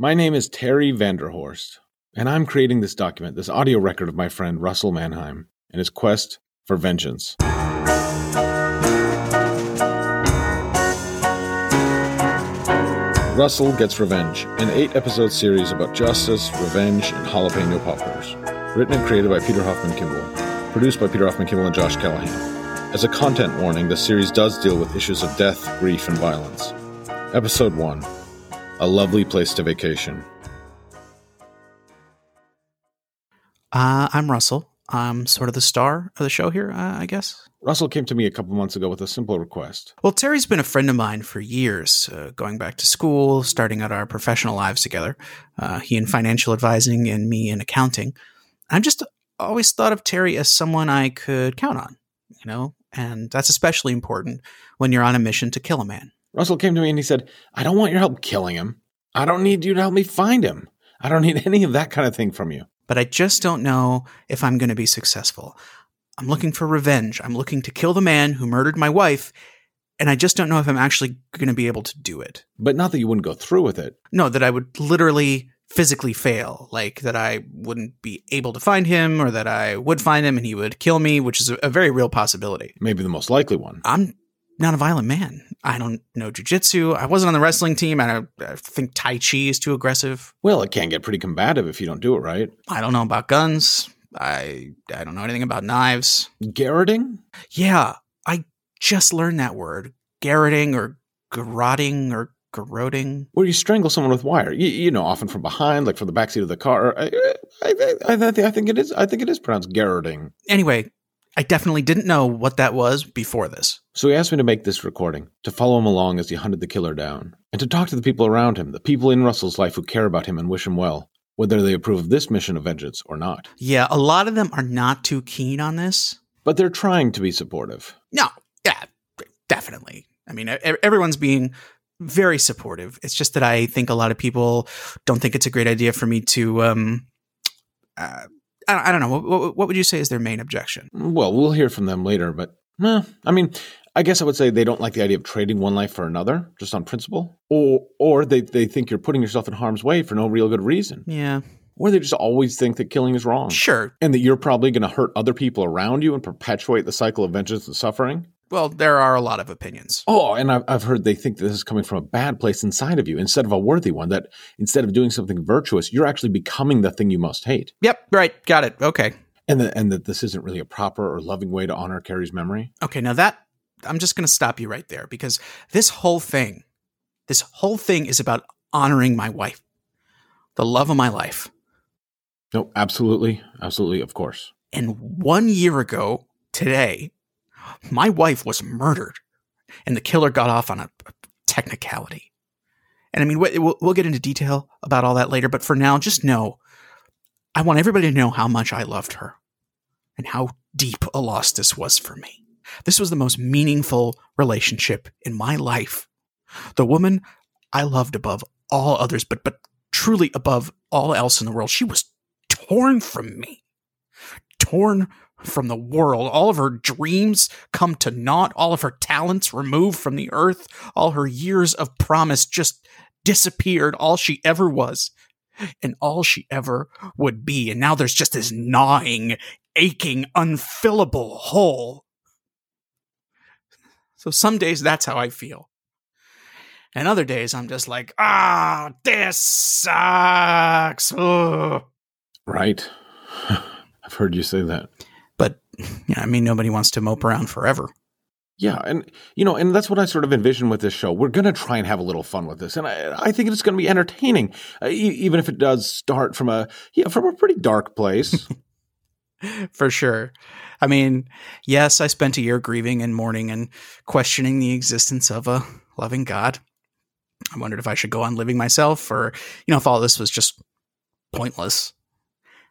My name is Terry Vanderhorst, and I'm creating this document, this audio record of my friend Russell Mannheim and his quest for vengeance. Russell Gets Revenge, an eight episode series about justice, revenge, and jalapeno poppers. Written and created by Peter Hoffman Kimball. Produced by Peter Hoffman Kimball and Josh Callahan. As a content warning, the series does deal with issues of death, grief, and violence. Episode 1 A Lovely Place to Vacation. Uh, I'm Russell. I'm sort of the star of the show here, uh, I guess. Russell came to me a couple months ago with a simple request. Well, Terry's been a friend of mine for years, uh, going back to school, starting out our professional lives together. Uh, he in financial advising and me in accounting. I've just always thought of Terry as someone I could count on, you know, and that's especially important when you're on a mission to kill a man. Russell came to me and he said, I don't want your help killing him. I don't need you to help me find him. I don't need any of that kind of thing from you. But I just don't know if I'm going to be successful. I'm looking for revenge. I'm looking to kill the man who murdered my wife, and I just don't know if I'm actually going to be able to do it. But not that you wouldn't go through with it. No, that I would literally physically fail, like that I wouldn't be able to find him or that I would find him and he would kill me, which is a, very real possibility. Maybe the most likely one. I'm not a violent man. I don't know jujitsu. I wasn't on the wrestling team. I, don't, I think Tai Chi is too aggressive. Well, it can get pretty combative if you don't do it right. I don't know about guns. I I don't know anything about knives. Garroting? Yeah, I just learned that word. Garroting or garroting or garroting. Where you strangle someone with wire. You, you know, often from behind, like from the backseat of the car. I, I, I, I, think it is. I think it is pronounced garroting. Anyway, I definitely didn't know what that was before this. So he asked me to make this recording, to follow him along as he hunted the killer down, and to talk to the people around him, the people in Russell's life who care about him and wish him well whether they approve of this mission of vengeance or not. Yeah, a lot of them are not too keen on this. But they're trying to be supportive. No, yeah, definitely. I mean, everyone's being very supportive. It's just that I think a lot of people don't think it's a great idea for me to. Um, uh, I, don't know. What, what, would you say is their main objection? Well, we'll hear from them later, but eh, I mean, I guess I would say they don't like the idea of trading one life for another, just on principle, or or they they think you're putting yourself in harm's way for no real good reason. Yeah. Or they just always think that killing is wrong. Sure. And that you're probably going to hurt other people around you and perpetuate the cycle of vengeance and suffering. Well, there are a lot of opinions. Oh, and I've, I've heard they think that this is coming from a bad place inside of you instead of a worthy one, that instead of doing something virtuous, you're actually becoming the thing you must hate. Yep, right. Got it. Okay. And, the, and that this isn't really a proper or loving way to honor Carrie's memory. Okay, now that I'm just going to stop you right there because this whole thing, this whole thing is about honoring my wife, the love of my life. No, absolutely. Absolutely. Of course. And one year ago today, my wife was murdered and the killer got off on a technicality. And I mean, we'll, we'll get into detail about all that later, but for now, just know I want everybody to know how much I loved her and how deep a loss this was for me. This was the most meaningful relationship in my life. The woman I loved above all others, but but truly above all else in the world, she was torn from me. Torn from the world. All of her dreams come to naught, all of her talents removed from the earth, all her years of promise just disappeared, all she ever was, and all she ever would be. And now there's just this gnawing, aching, unfillable hole so some days that's how I feel. And other days I'm just like, ah, this sucks. Ugh. Right. I've heard you say that. But yeah, I mean, nobody wants to mope around forever. Yeah, and you know, and that's what I sort of envision with this show. We're going to try and have a little fun with this, and I, I think it's going to be entertaining, uh, e- even if it does start from a yeah from a pretty dark place. For sure. I mean, yes, I spent a year grieving and mourning and questioning the existence of a loving God. I wondered if I should go on living myself or, you know, if all this was just pointless.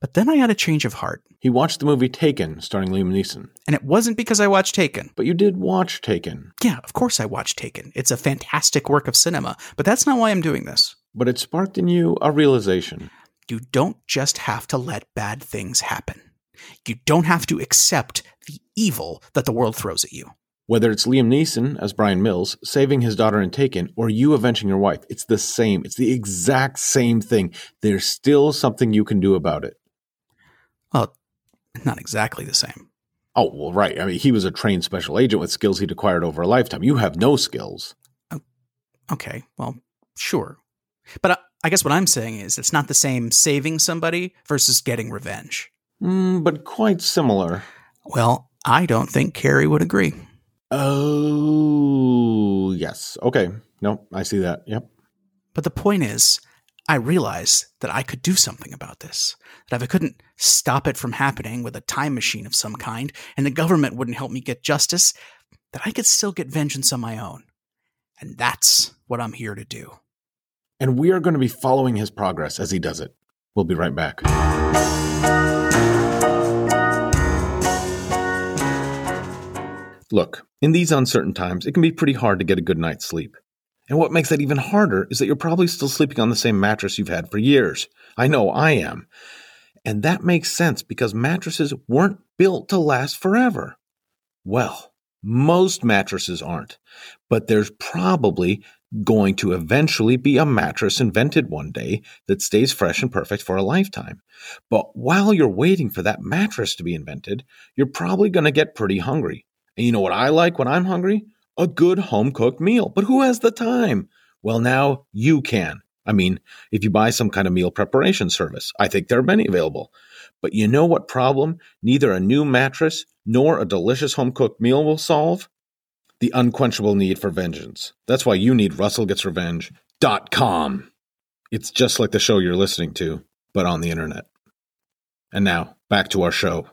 But then I had a change of heart. He watched the movie Taken, starring Liam Neeson. And it wasn't because I watched Taken. But you did watch Taken. Yeah, of course I watched Taken. It's a fantastic work of cinema. But that's not why I'm doing this. But it sparked in you a realization. You don't just have to let bad things happen. You don't have to accept the evil that the world throws at you. Whether it's Liam Neeson as Brian Mills saving his daughter in Taken or you avenging your wife, it's the same. It's the exact same thing. There's still something you can do about it. Well, not exactly the same. Oh, well, right. I mean, he was a trained special agent with skills he'd acquired over a lifetime. You have no skills. Oh, okay, well, sure. But I, I guess what I'm saying is it's not the same saving somebody versus getting revenge. Mm, but quite similar. Well, I don't think Carrie would agree. Oh, yes. Okay. No, I see that. Yep. But the point is, I realized that I could do something about this. That if I couldn't stop it from happening with a time machine of some kind, and the government wouldn't help me get justice, that I could still get vengeance on my own. And that's what I'm here to do. And we are going to be following his progress as he does it. We'll be right back. Look, in these uncertain times, it can be pretty hard to get a good night's sleep. And what makes that even harder is that you're probably still sleeping on the same mattress you've had for years. I know I am. And that makes sense because mattresses weren't built to last forever. Well, most mattresses aren't, but there's probably going to eventually be a mattress invented one day that stays fresh and perfect for a lifetime. But while you're waiting for that mattress to be invented, you're probably going to get pretty hungry. And you know what I like when I'm hungry? A good home cooked meal. But who has the time? Well, now you can. I mean, if you buy some kind of meal preparation service, I think there are many available. But you know what problem neither a new mattress nor a delicious home cooked meal will solve? The unquenchable need for vengeance. That's why you need RussellGetsRevenge.com. It's just like the show you're listening to, but on the internet. And now, back to our show.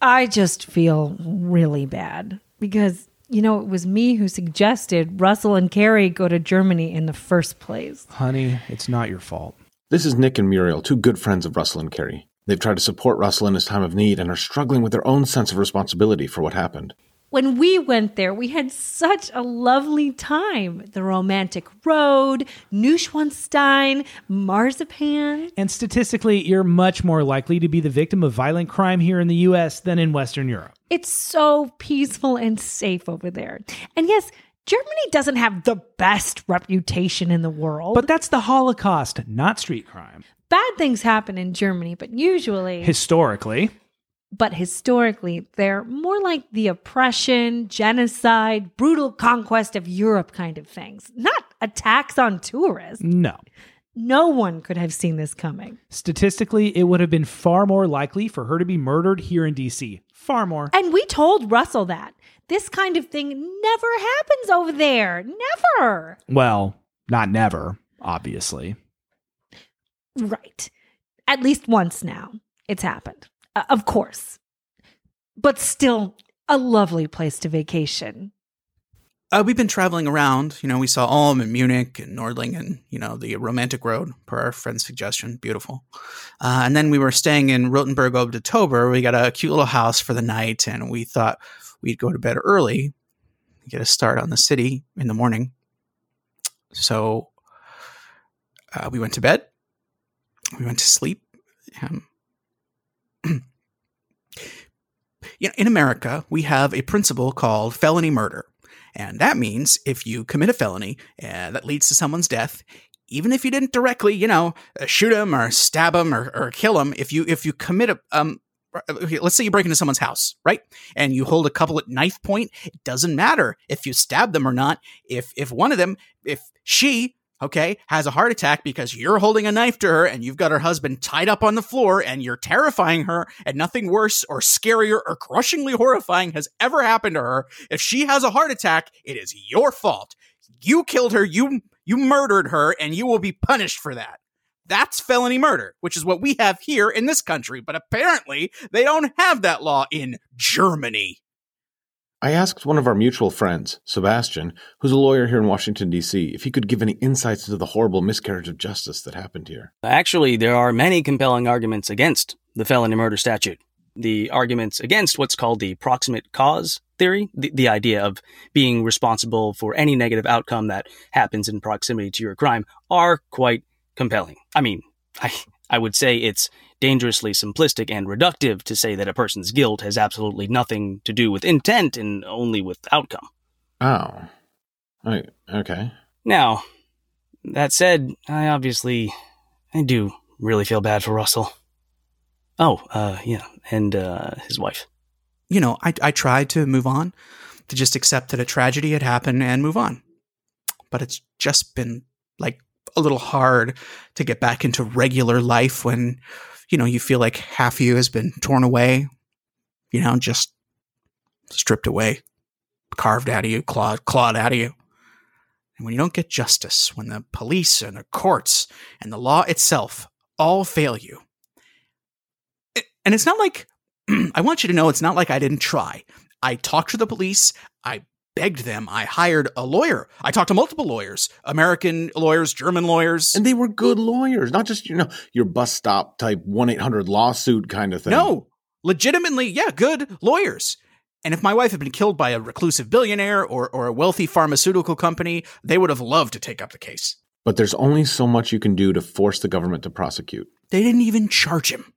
I just feel really bad because, you know, it was me who suggested Russell and Carrie go to Germany in the first place. Honey, it's not your fault. This is Nick and Muriel, two good friends of Russell and Carrie. They've tried to support Russell in his time of need and are struggling with their own sense of responsibility for what happened. When we went there, we had such a lovely time. The romantic road, Neuschwanstein, marzipan. And statistically, you're much more likely to be the victim of violent crime here in the US than in Western Europe. It's so peaceful and safe over there. And yes, Germany doesn't have the best reputation in the world. But that's the Holocaust, not street crime. bad things happen in Germany, but usually Historically, but historically, they're more like the oppression, genocide, brutal conquest of Europe kind of things, not attacks on tourists. no. No one could have seen this coming. Statistically, it would have been far more likely for her to be murdered here in DC. Far more. And we told Russell that. This kind of thing never happens over there. Never. Well, not never, obviously. Right. At least once now, it's happened. Uh, of course. But still, a lovely place to vacation. Uh, we've been traveling around. You know, we saw Ulm and Munich and Nordlingen, you know, the romantic road per our friend's suggestion. Beautiful. Uh, and then we were staying in Rothenburg ob der Tauber. We got a cute little house for the night and we thought we'd go to bed early, get a start on the city in the morning. So uh, we went to bed. We went to sleep. Um, you know, in America, we have a principle called felony murder. And that means if you commit a felony uh, that leads to someone's death, even if you didn't directly, you know, uh, shoot him or stab him or, or kill him, if you if you commit a um, let's say you break into someone's house, right? And you hold a couple at knife point. It doesn't matter if you stab them or not. If if one of them, if she okay, has a heart attack because you're holding a knife to her and you've got her husband tied up on the floor and you're terrifying her and nothing worse or scarier or crushingly horrifying has ever happened to her. If she has a heart attack, it is your fault. You killed her, you you murdered her and you will be punished for that. That's felony murder, which is what we have here in this country, but apparently they don't have that law in Germany. I asked one of our mutual friends, Sebastian, who's a lawyer here in Washington, D.C., if he could give any insights into the horrible miscarriage of justice that happened here. Actually, there are many compelling arguments against the felony murder statute. The arguments against what's called the proximate cause theory, the, the idea of being responsible for any negative outcome that happens in proximity to your crime, are quite compelling. I mean, I, I would say it's dangerously simplistic and reductive to say that a person's guilt has absolutely nothing to do with intent and only with outcome. Oh. I, okay. Now, that said, I obviously I do really feel bad for Russell. Oh, uh, yeah, and uh, his wife. You know, I, I tried to move on, to just accept that a tragedy had happened and move on. But it's just been like a little hard to get back into regular life when, you know, you feel like half you has been torn away, you know, just stripped away, carved out of you, clawed, clawed out of you. And when you don't get justice, when the police and the courts and the law itself all fail you, and it's not like, I want you to know, it's not like I didn't try. I talked to the police. I begged them. I hired a lawyer. I talked to multiple lawyers, American lawyers, German lawyers. And they were good lawyers, not just, you know, your bus stop type 1 800 lawsuit kind of thing. No, legitimately, yeah, good lawyers. And if my wife had been killed by a reclusive billionaire or, or a wealthy pharmaceutical company, they would have loved to take up the case. But there's only so much you can do to force the government to prosecute. They didn't even charge him.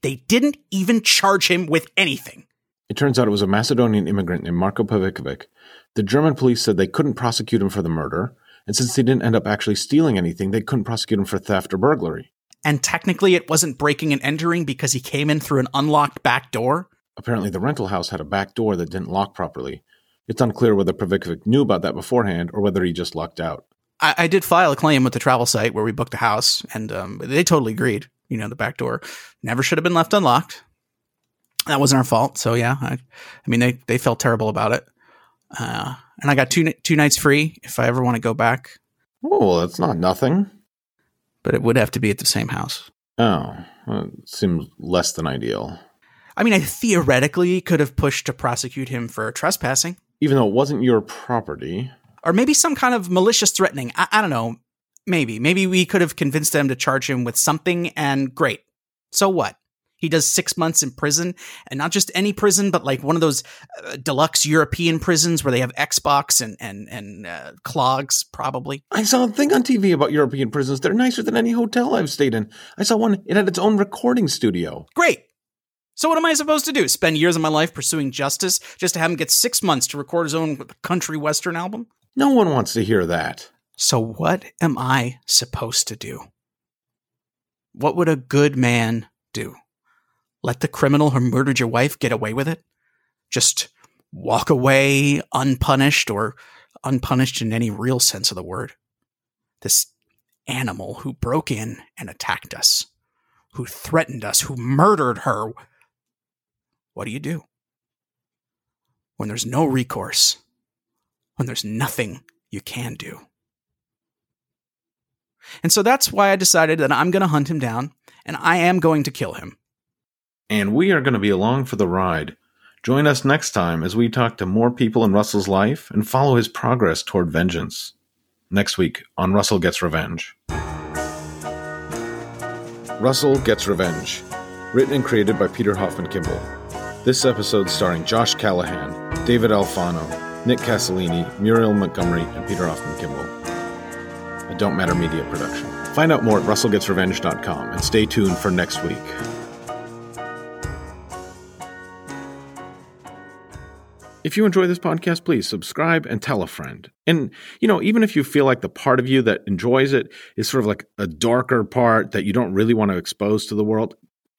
They didn't even charge him with anything. It turns out it was a Macedonian immigrant named Marko Pavicevic. The German police said they couldn't prosecute him for the murder, and since he didn't end up actually stealing anything, they couldn't prosecute him for theft or burglary. And technically, it wasn't breaking and entering because he came in through an unlocked back door. Apparently, the rental house had a back door that didn't lock properly. It's unclear whether Pavicevic knew about that beforehand or whether he just lucked out. I, I did file a claim with the travel site where we booked a house, and um, they totally agreed. You know, the back door never should have been left unlocked. That wasn't our fault. So yeah, I, I mean, they they felt terrible about it. Uh, and I got two two nights free if I ever want to go back. Oh, that's not nothing. But it would have to be at the same house. Oh, well, seems less than ideal. I mean, I theoretically could have pushed to prosecute him for trespassing. Even though it wasn't your property. Or maybe some kind of malicious threatening. I, I don't know. Maybe. Maybe we could have convinced them to charge him with something, and great. So what? He does six months in prison, and not just any prison, but like one of those uh, deluxe European prisons where they have Xbox and and and uh, clogs, probably. I saw a thing on TV about European prisons. They're nicer than any hotel I've stayed in. I saw one; it had its own recording studio. Great. So what am I supposed to do? Spend years of my life pursuing justice just to have him get six months to record his own country western album? No one wants to hear that. So what am I supposed to do? What would a good man do? Let the criminal who murdered your wife get away with it? Just walk away unpunished or unpunished in any real sense of the word? This animal who broke in and attacked us, who threatened us, who murdered her what do you do? When there's no recourse, when there's nothing you can do. And so that's why I decided that I'm going to hunt him down and I am going to kill him. And we are going to be along for the ride. Join us next time as we talk to more people in Russell's life and follow his progress toward vengeance. Next week on Russell Gets Revenge. Russell Gets Revenge. Written and created by Peter Hoffman Kimball. This episode starring Josh Callahan, David Alfano, Nick Castellini, Muriel Montgomery, and Peter Hoffman Kimball. A Don't Matter Media production. Find out more at russellgetsrevenge.com and stay tuned for next week. If you enjoy this podcast, please subscribe and tell a friend. And, you know, even if you feel like the part of you that enjoys it is sort of like a darker part that you don't really want to expose to the world,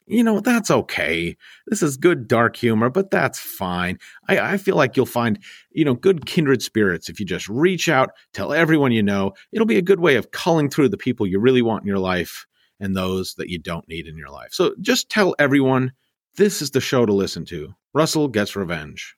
you know, that's okay. This is good dark humor, but that's fine. I, I, feel like you'll find, you know, good kindred spirits if you just reach out, tell everyone you know. It'll be a good way of culling through the people you really want in your life and those that you don't need in your life. So just tell everyone this is the show to listen to. Russell gets revenge.